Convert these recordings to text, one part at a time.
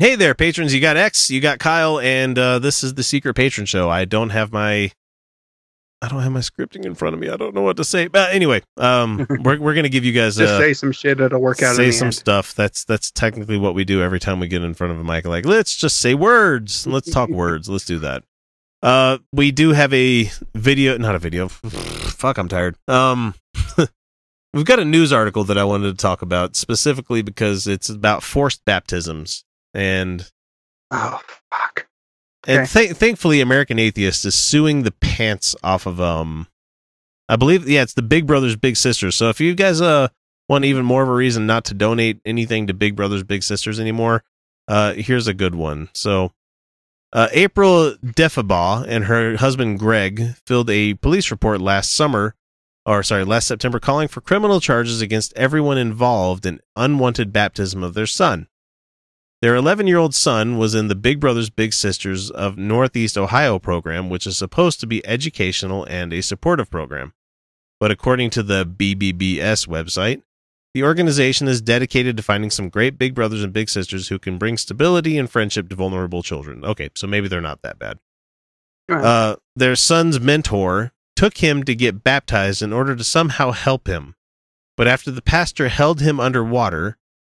Hey there, patrons. You got X, you got Kyle, and uh, this is the Secret Patron Show. I don't have my, I don't have my scripting in front of me. I don't know what to say. But anyway, um, we're we're gonna give you guys Just uh, say some shit. It'll work out. say some end. stuff. That's that's technically what we do every time we get in front of a mic. Like, let's just say words. Let's talk words. Let's do that. Uh, we do have a video, not a video. Fuck, I'm tired. Um, we've got a news article that I wanted to talk about specifically because it's about forced baptisms and Oh fuck. and th- thankfully, American Atheist is suing the pants off of um, I believe yeah, it's the Big Brothers Big Sisters. So if you guys uh want even more of a reason not to donate anything to Big Brothers Big Sisters anymore, uh, here's a good one. So. Uh, April Defabaugh and her husband Greg filled a police report last summer, or sorry, last September, calling for criminal charges against everyone involved in unwanted baptism of their son. Their 11 year old son was in the Big Brothers Big Sisters of Northeast Ohio program, which is supposed to be educational and a supportive program. But according to the BBBS website, the organization is dedicated to finding some great big brothers and big sisters who can bring stability and friendship to vulnerable children. Okay, so maybe they're not that bad. Uh, their son's mentor took him to get baptized in order to somehow help him. But after the pastor held him underwater,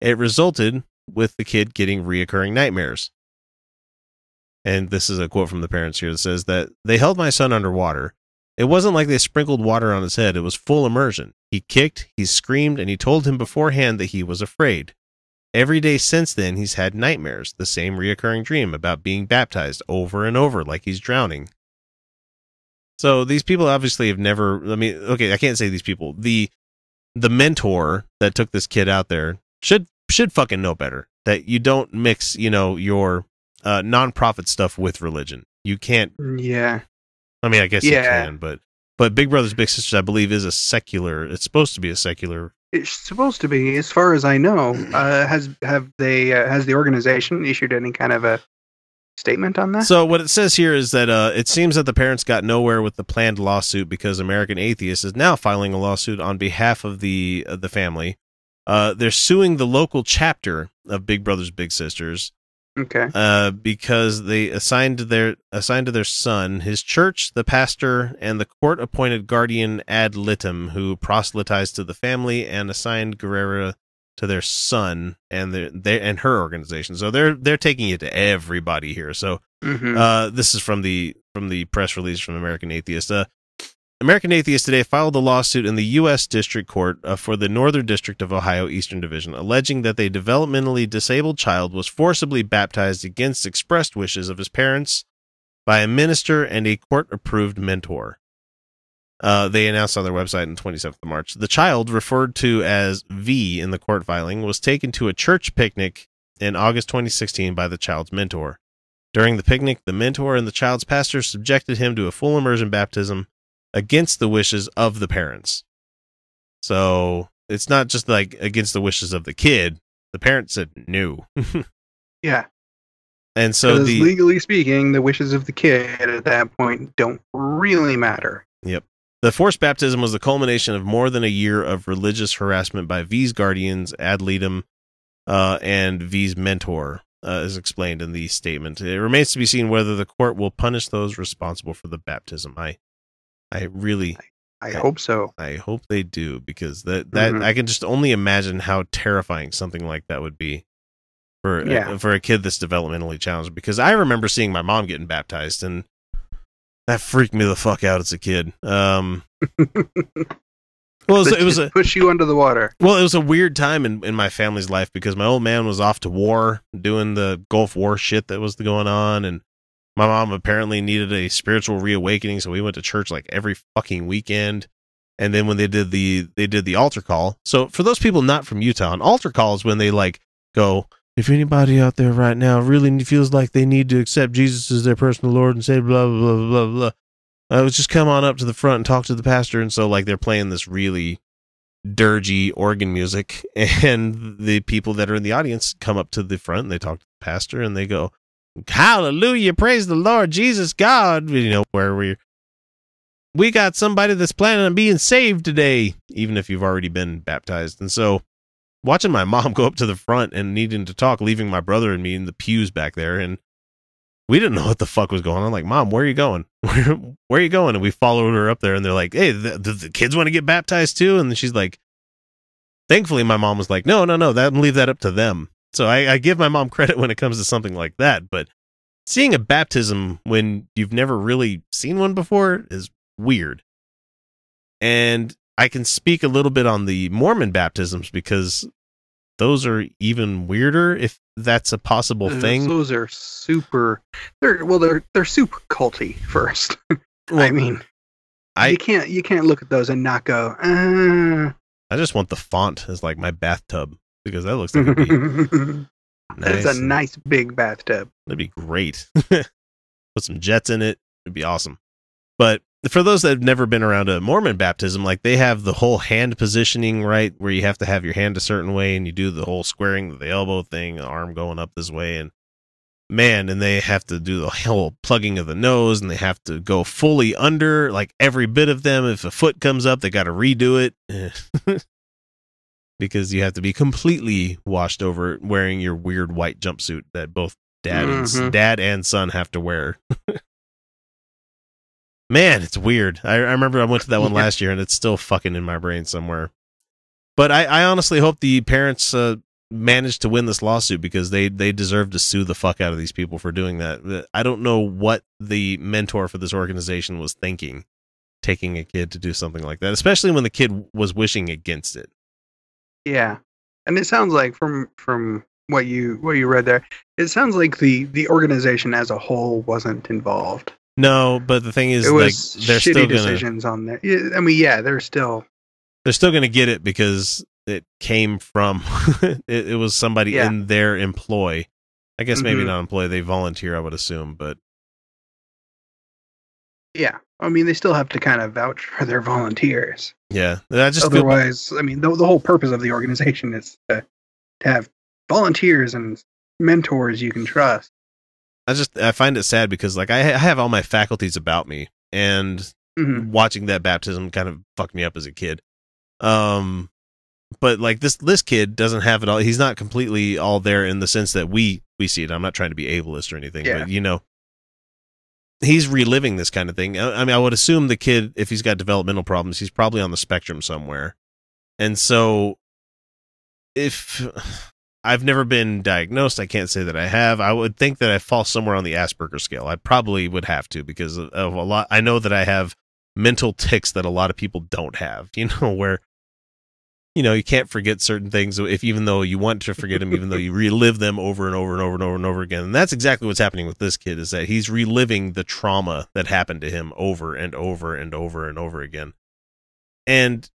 it resulted with the kid getting reoccurring nightmares. And this is a quote from the parents here that says that they held my son underwater. It wasn't like they sprinkled water on his head, it was full immersion. He kicked, he screamed, and he told him beforehand that he was afraid. Every day since then, he's had nightmares, the same reoccurring dream about being baptized over and over like he's drowning. So these people obviously have never I mean, okay, I can't say these people. The the mentor that took this kid out there should should fucking know better. That you don't mix, you know, your uh nonprofit stuff with religion. You can't Yeah. I mean, I guess you Yeah. can, but but Big Brothers Big Sisters, I believe, is a secular. It's supposed to be a secular. It's supposed to be, as far as I know. Uh, has have they uh, has the organization issued any kind of a statement on that? So what it says here is that uh, it seems that the parents got nowhere with the planned lawsuit because American Atheist is now filing a lawsuit on behalf of the of the family. Uh, they're suing the local chapter of Big Brothers Big Sisters okay. uh, because they assigned to their assigned to their son his church, the pastor, and the court appointed guardian ad litem who proselytized to the family and assigned Guerrera to their son and their, their and her organization. So they're they're taking it to everybody here. So hmm uh, this is from the from the press release from American Atheist. Uh, American Atheist today filed a lawsuit in the U.S. District Court uh, for the Northern District of Ohio Eastern Division, alleging that a developmentally disabled child was forcibly baptized against expressed wishes of his parents by a minister and a court-approved mentor. Uh, they announced on their website on 27th of March. The child, referred to as V in the court filing, was taken to a church picnic in August 2016 by the child's mentor. During the picnic, the mentor and the child's pastor subjected him to a full immersion baptism against the wishes of the parents. So it's not just like against the wishes of the kid. The parents said no. Yeah. and so the legally speaking, the wishes of the kid at that point don't really matter. Yep. The forced baptism was the culmination of more than a year of religious harassment by V's guardians, ad litem, uh, and V's mentor, uh, as explained in the statement. It remains to be seen whether the court will punish those responsible for the baptism. I, I really, I Yeah. hope so. I hope they do because that that Mhm. I can just only imagine how terrifying something like that would be for Yeah. uh, for a kid that's developmentally challenged. Because I remember seeing my mom getting baptized and that freaked me the fuck out as a kid. Um, well, it was, it was a push you under the water. well, it was a weird time in, in my family's life because my old man was off to war doing the Gulf War shit that was going on, and my mom apparently needed a spiritual reawakening, so we went to church like every fucking weekend. And then when they did the they did the altar call. So for those people not from Utah, an altar call is when they like go, if anybody out there right now really feels like they need to accept Jesus as their personal Lord and say blah blah blah blah blah, I was just come on up to the front and talk to the pastor. And so like they're playing this really dirgy organ music, and the people that are in the audience come up to the front and they talk to the pastor and they go, "Hallelujah, praise the Lord, Jesus God," you know where we we got somebody that's planning on being saved today, even if you've already been baptized. And so watching my mom go up to the front and needing to talk, leaving my brother and me in the pews back there, and we didn't know what the fuck was going on. Like, mom, where are you going? Where, where are you going? And we followed her up there, and they're like, hey, the, the, the kids want to get baptized too. And she's like, thankfully, my mom was like, no, no, no, that leave that up to them. So I, I give my mom credit when it comes to something like that, but seeing a baptism when you've never really seen one before is weird. And I can speak a little bit on the Mormon baptisms because those are even weirder if that's a possible thing. Those are super. They're well, they're they're super culty. First, I mean, I- you can't you can't look at those and not go. Uh. I just want the font as like my bathtub because that looks like it'd be That's a nice big bathtub. That'd be great. Put some jets in it. It'd be awesome. But for those that have never been around a Mormon baptism, like they have the whole hand positioning, right? Where you have to have your hand a certain way and you do the whole squaring the elbow thing, the arm going up this way. And man, and they have to do the whole plugging of the nose and they have to go fully under, like every bit of them. If a foot comes up, they got to redo it. because you have to be completely washed over wearing your weird white jumpsuit that both dad and Mhm. dad and son have to wear. Man, it's weird. I, I remember I went to that one Yeah. last year and it's still fucking in my brain somewhere. But I, I honestly hope the parents uh, manage to win this lawsuit because they they deserve to sue the fuck out of these people for doing that. I don't know what the mentor for this organization was thinking, taking a kid to do something like that, especially when the kid was wishing against it. Yeah, and it sounds like from from what you what you read there, it sounds like the the organization as a whole wasn't involved. No, but the thing is, it like, was they're shitty still gonna decisions on there. I mean, yeah, they're still they're still gonna get it because it came from it, it was somebody Yeah. in their employ. I guess maybe Mhm. not employ; they volunteer. I would assume, but yeah. I mean, they still have to kind of vouch for their volunteers. yeah, I just feel Otherwise, I mean, the, the whole purpose of the organization is to, to have volunteers and mentors you can trust. I just I find it sad because like I, I have all my faculties about me, and Mhm. watching that baptism kind of fucked me up as a kid. Um, but like this this kid doesn't have it all. He's not completely all there in the sense that we we see it. I'm not trying to be ableist or anything, Yeah. but you know, he's reliving this kind of thing. I, I mean, I would assume the kid, if he's got developmental problems, he's probably on the spectrum somewhere, and so if I've never been diagnosed. I can't say that I have. I would think that I fall somewhere on the Asperger scale. I probably would have to because of, of a lot. I know that I have mental ticks that a lot of people don't have. You know, where you know you can't forget certain things if even though you want to forget them, even though you relive them over and over and over and over and over again. And that's exactly what's happening with this kid is that he's reliving the trauma that happened to him over and over and over and over again. And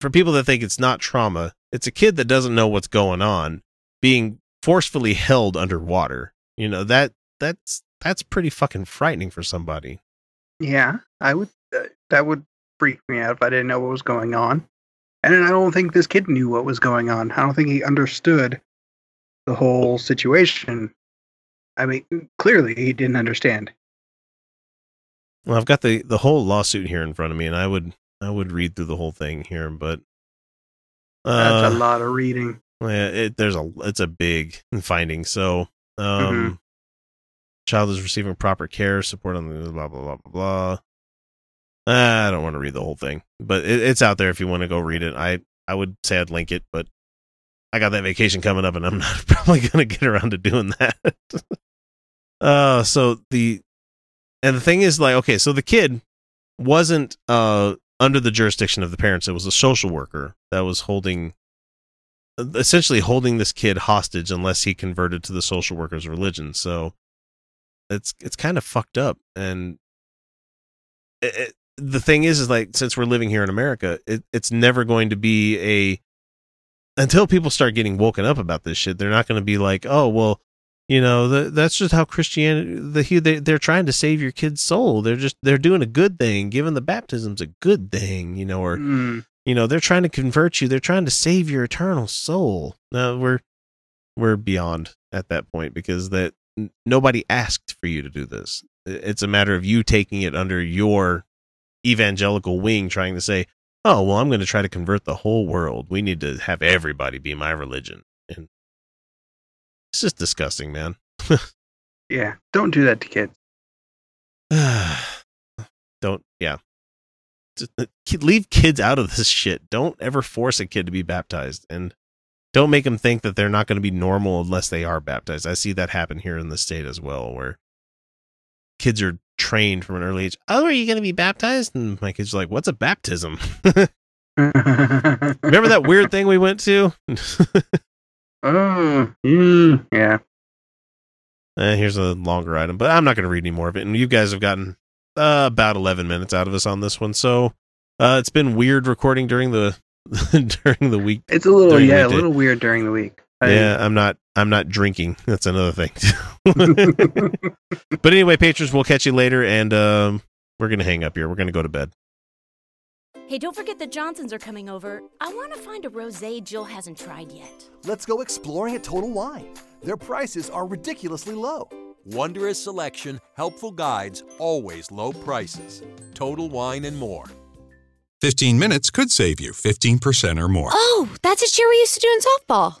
for people that think it's not trauma, it's a kid that doesn't know what's going on being forcefully held underwater. You know, that that's that's pretty fucking frightening for somebody. Yeah, I would. Uh, that would freak me out if I didn't know what was going on. And I don't think this kid knew what was going on. I don't think he understood the whole situation. I mean, clearly he didn't understand. Well, I've got the the whole lawsuit here in front of me, and I would I would read through the whole thing here, but That's uh, a lot of reading. Yeah, it, there's a it's a big finding. So, um, Mm-hmm. child is receiving proper care, support on the blah blah blah blah blah. Uh, I don't want to read the whole thing, but it, it's out there if you want to go read it. I I would say I'd link it, but I got that vacation coming up, and I'm not probably gonna get around to doing that. uh, so the and the thing is, like, okay, so the kid wasn't uh under the jurisdiction of the parents. It was a social worker that was holding essentially holding this kid hostage unless he converted to the social worker's religion. So it's it's kind of fucked up. And it, the thing is, is like since we're living here in America, it, it's never going to be a until people start getting woken up about this shit, they're not going to be like, oh well, you know, the, that's just how Christianity. The they, they're trying to save your kid's soul. They're just they're doing a good thing. Giving the baptism's a good thing, you know, or Mm. you know they're trying to convert you. They're trying to save your eternal soul. No, we're we're beyond at that point because that n- nobody asked for you to do this. It's a matter of you taking it under your evangelical wing, trying to say, "Oh, well, I'm going to try to convert the whole world. We need to have everybody be my religion." And it's just disgusting, man. Yeah, don't do that to kids. Don't, yeah. Uh, leave kids out of this shit. Don't ever force a kid to be baptized, and don't make them think that they're not going to be normal unless they are baptized. I see that happen here in the state as well, where kids are trained from an early age. Oh, are you going to be baptized? And my kids are like, "What's a baptism?" Remember that weird thing we went to? Oh, mm, yeah. Eh, here's a longer item, but I'm not going to read any more of it. And you guys have gotten uh, about 11 minutes out of us on this one, so uh, it's been weird recording during the during the week. It's a little, yeah, a little weird during the week. I- yeah, I'm not I'm not drinking. That's another thing. but anyway, patrons, we'll catch you later, and um, we're gonna hang up here. We're gonna go to bed. Hey, don't forget the Johnsons are coming over. I want to find a rosé Jill hasn't tried yet. Let's go exploring at Total Wine. Their prices are ridiculously low. Wondrous selection, helpful guides, always low prices. Total Wine and more. 15 minutes could save you 15% or more. Oh, that's a cheer we used to do in softball.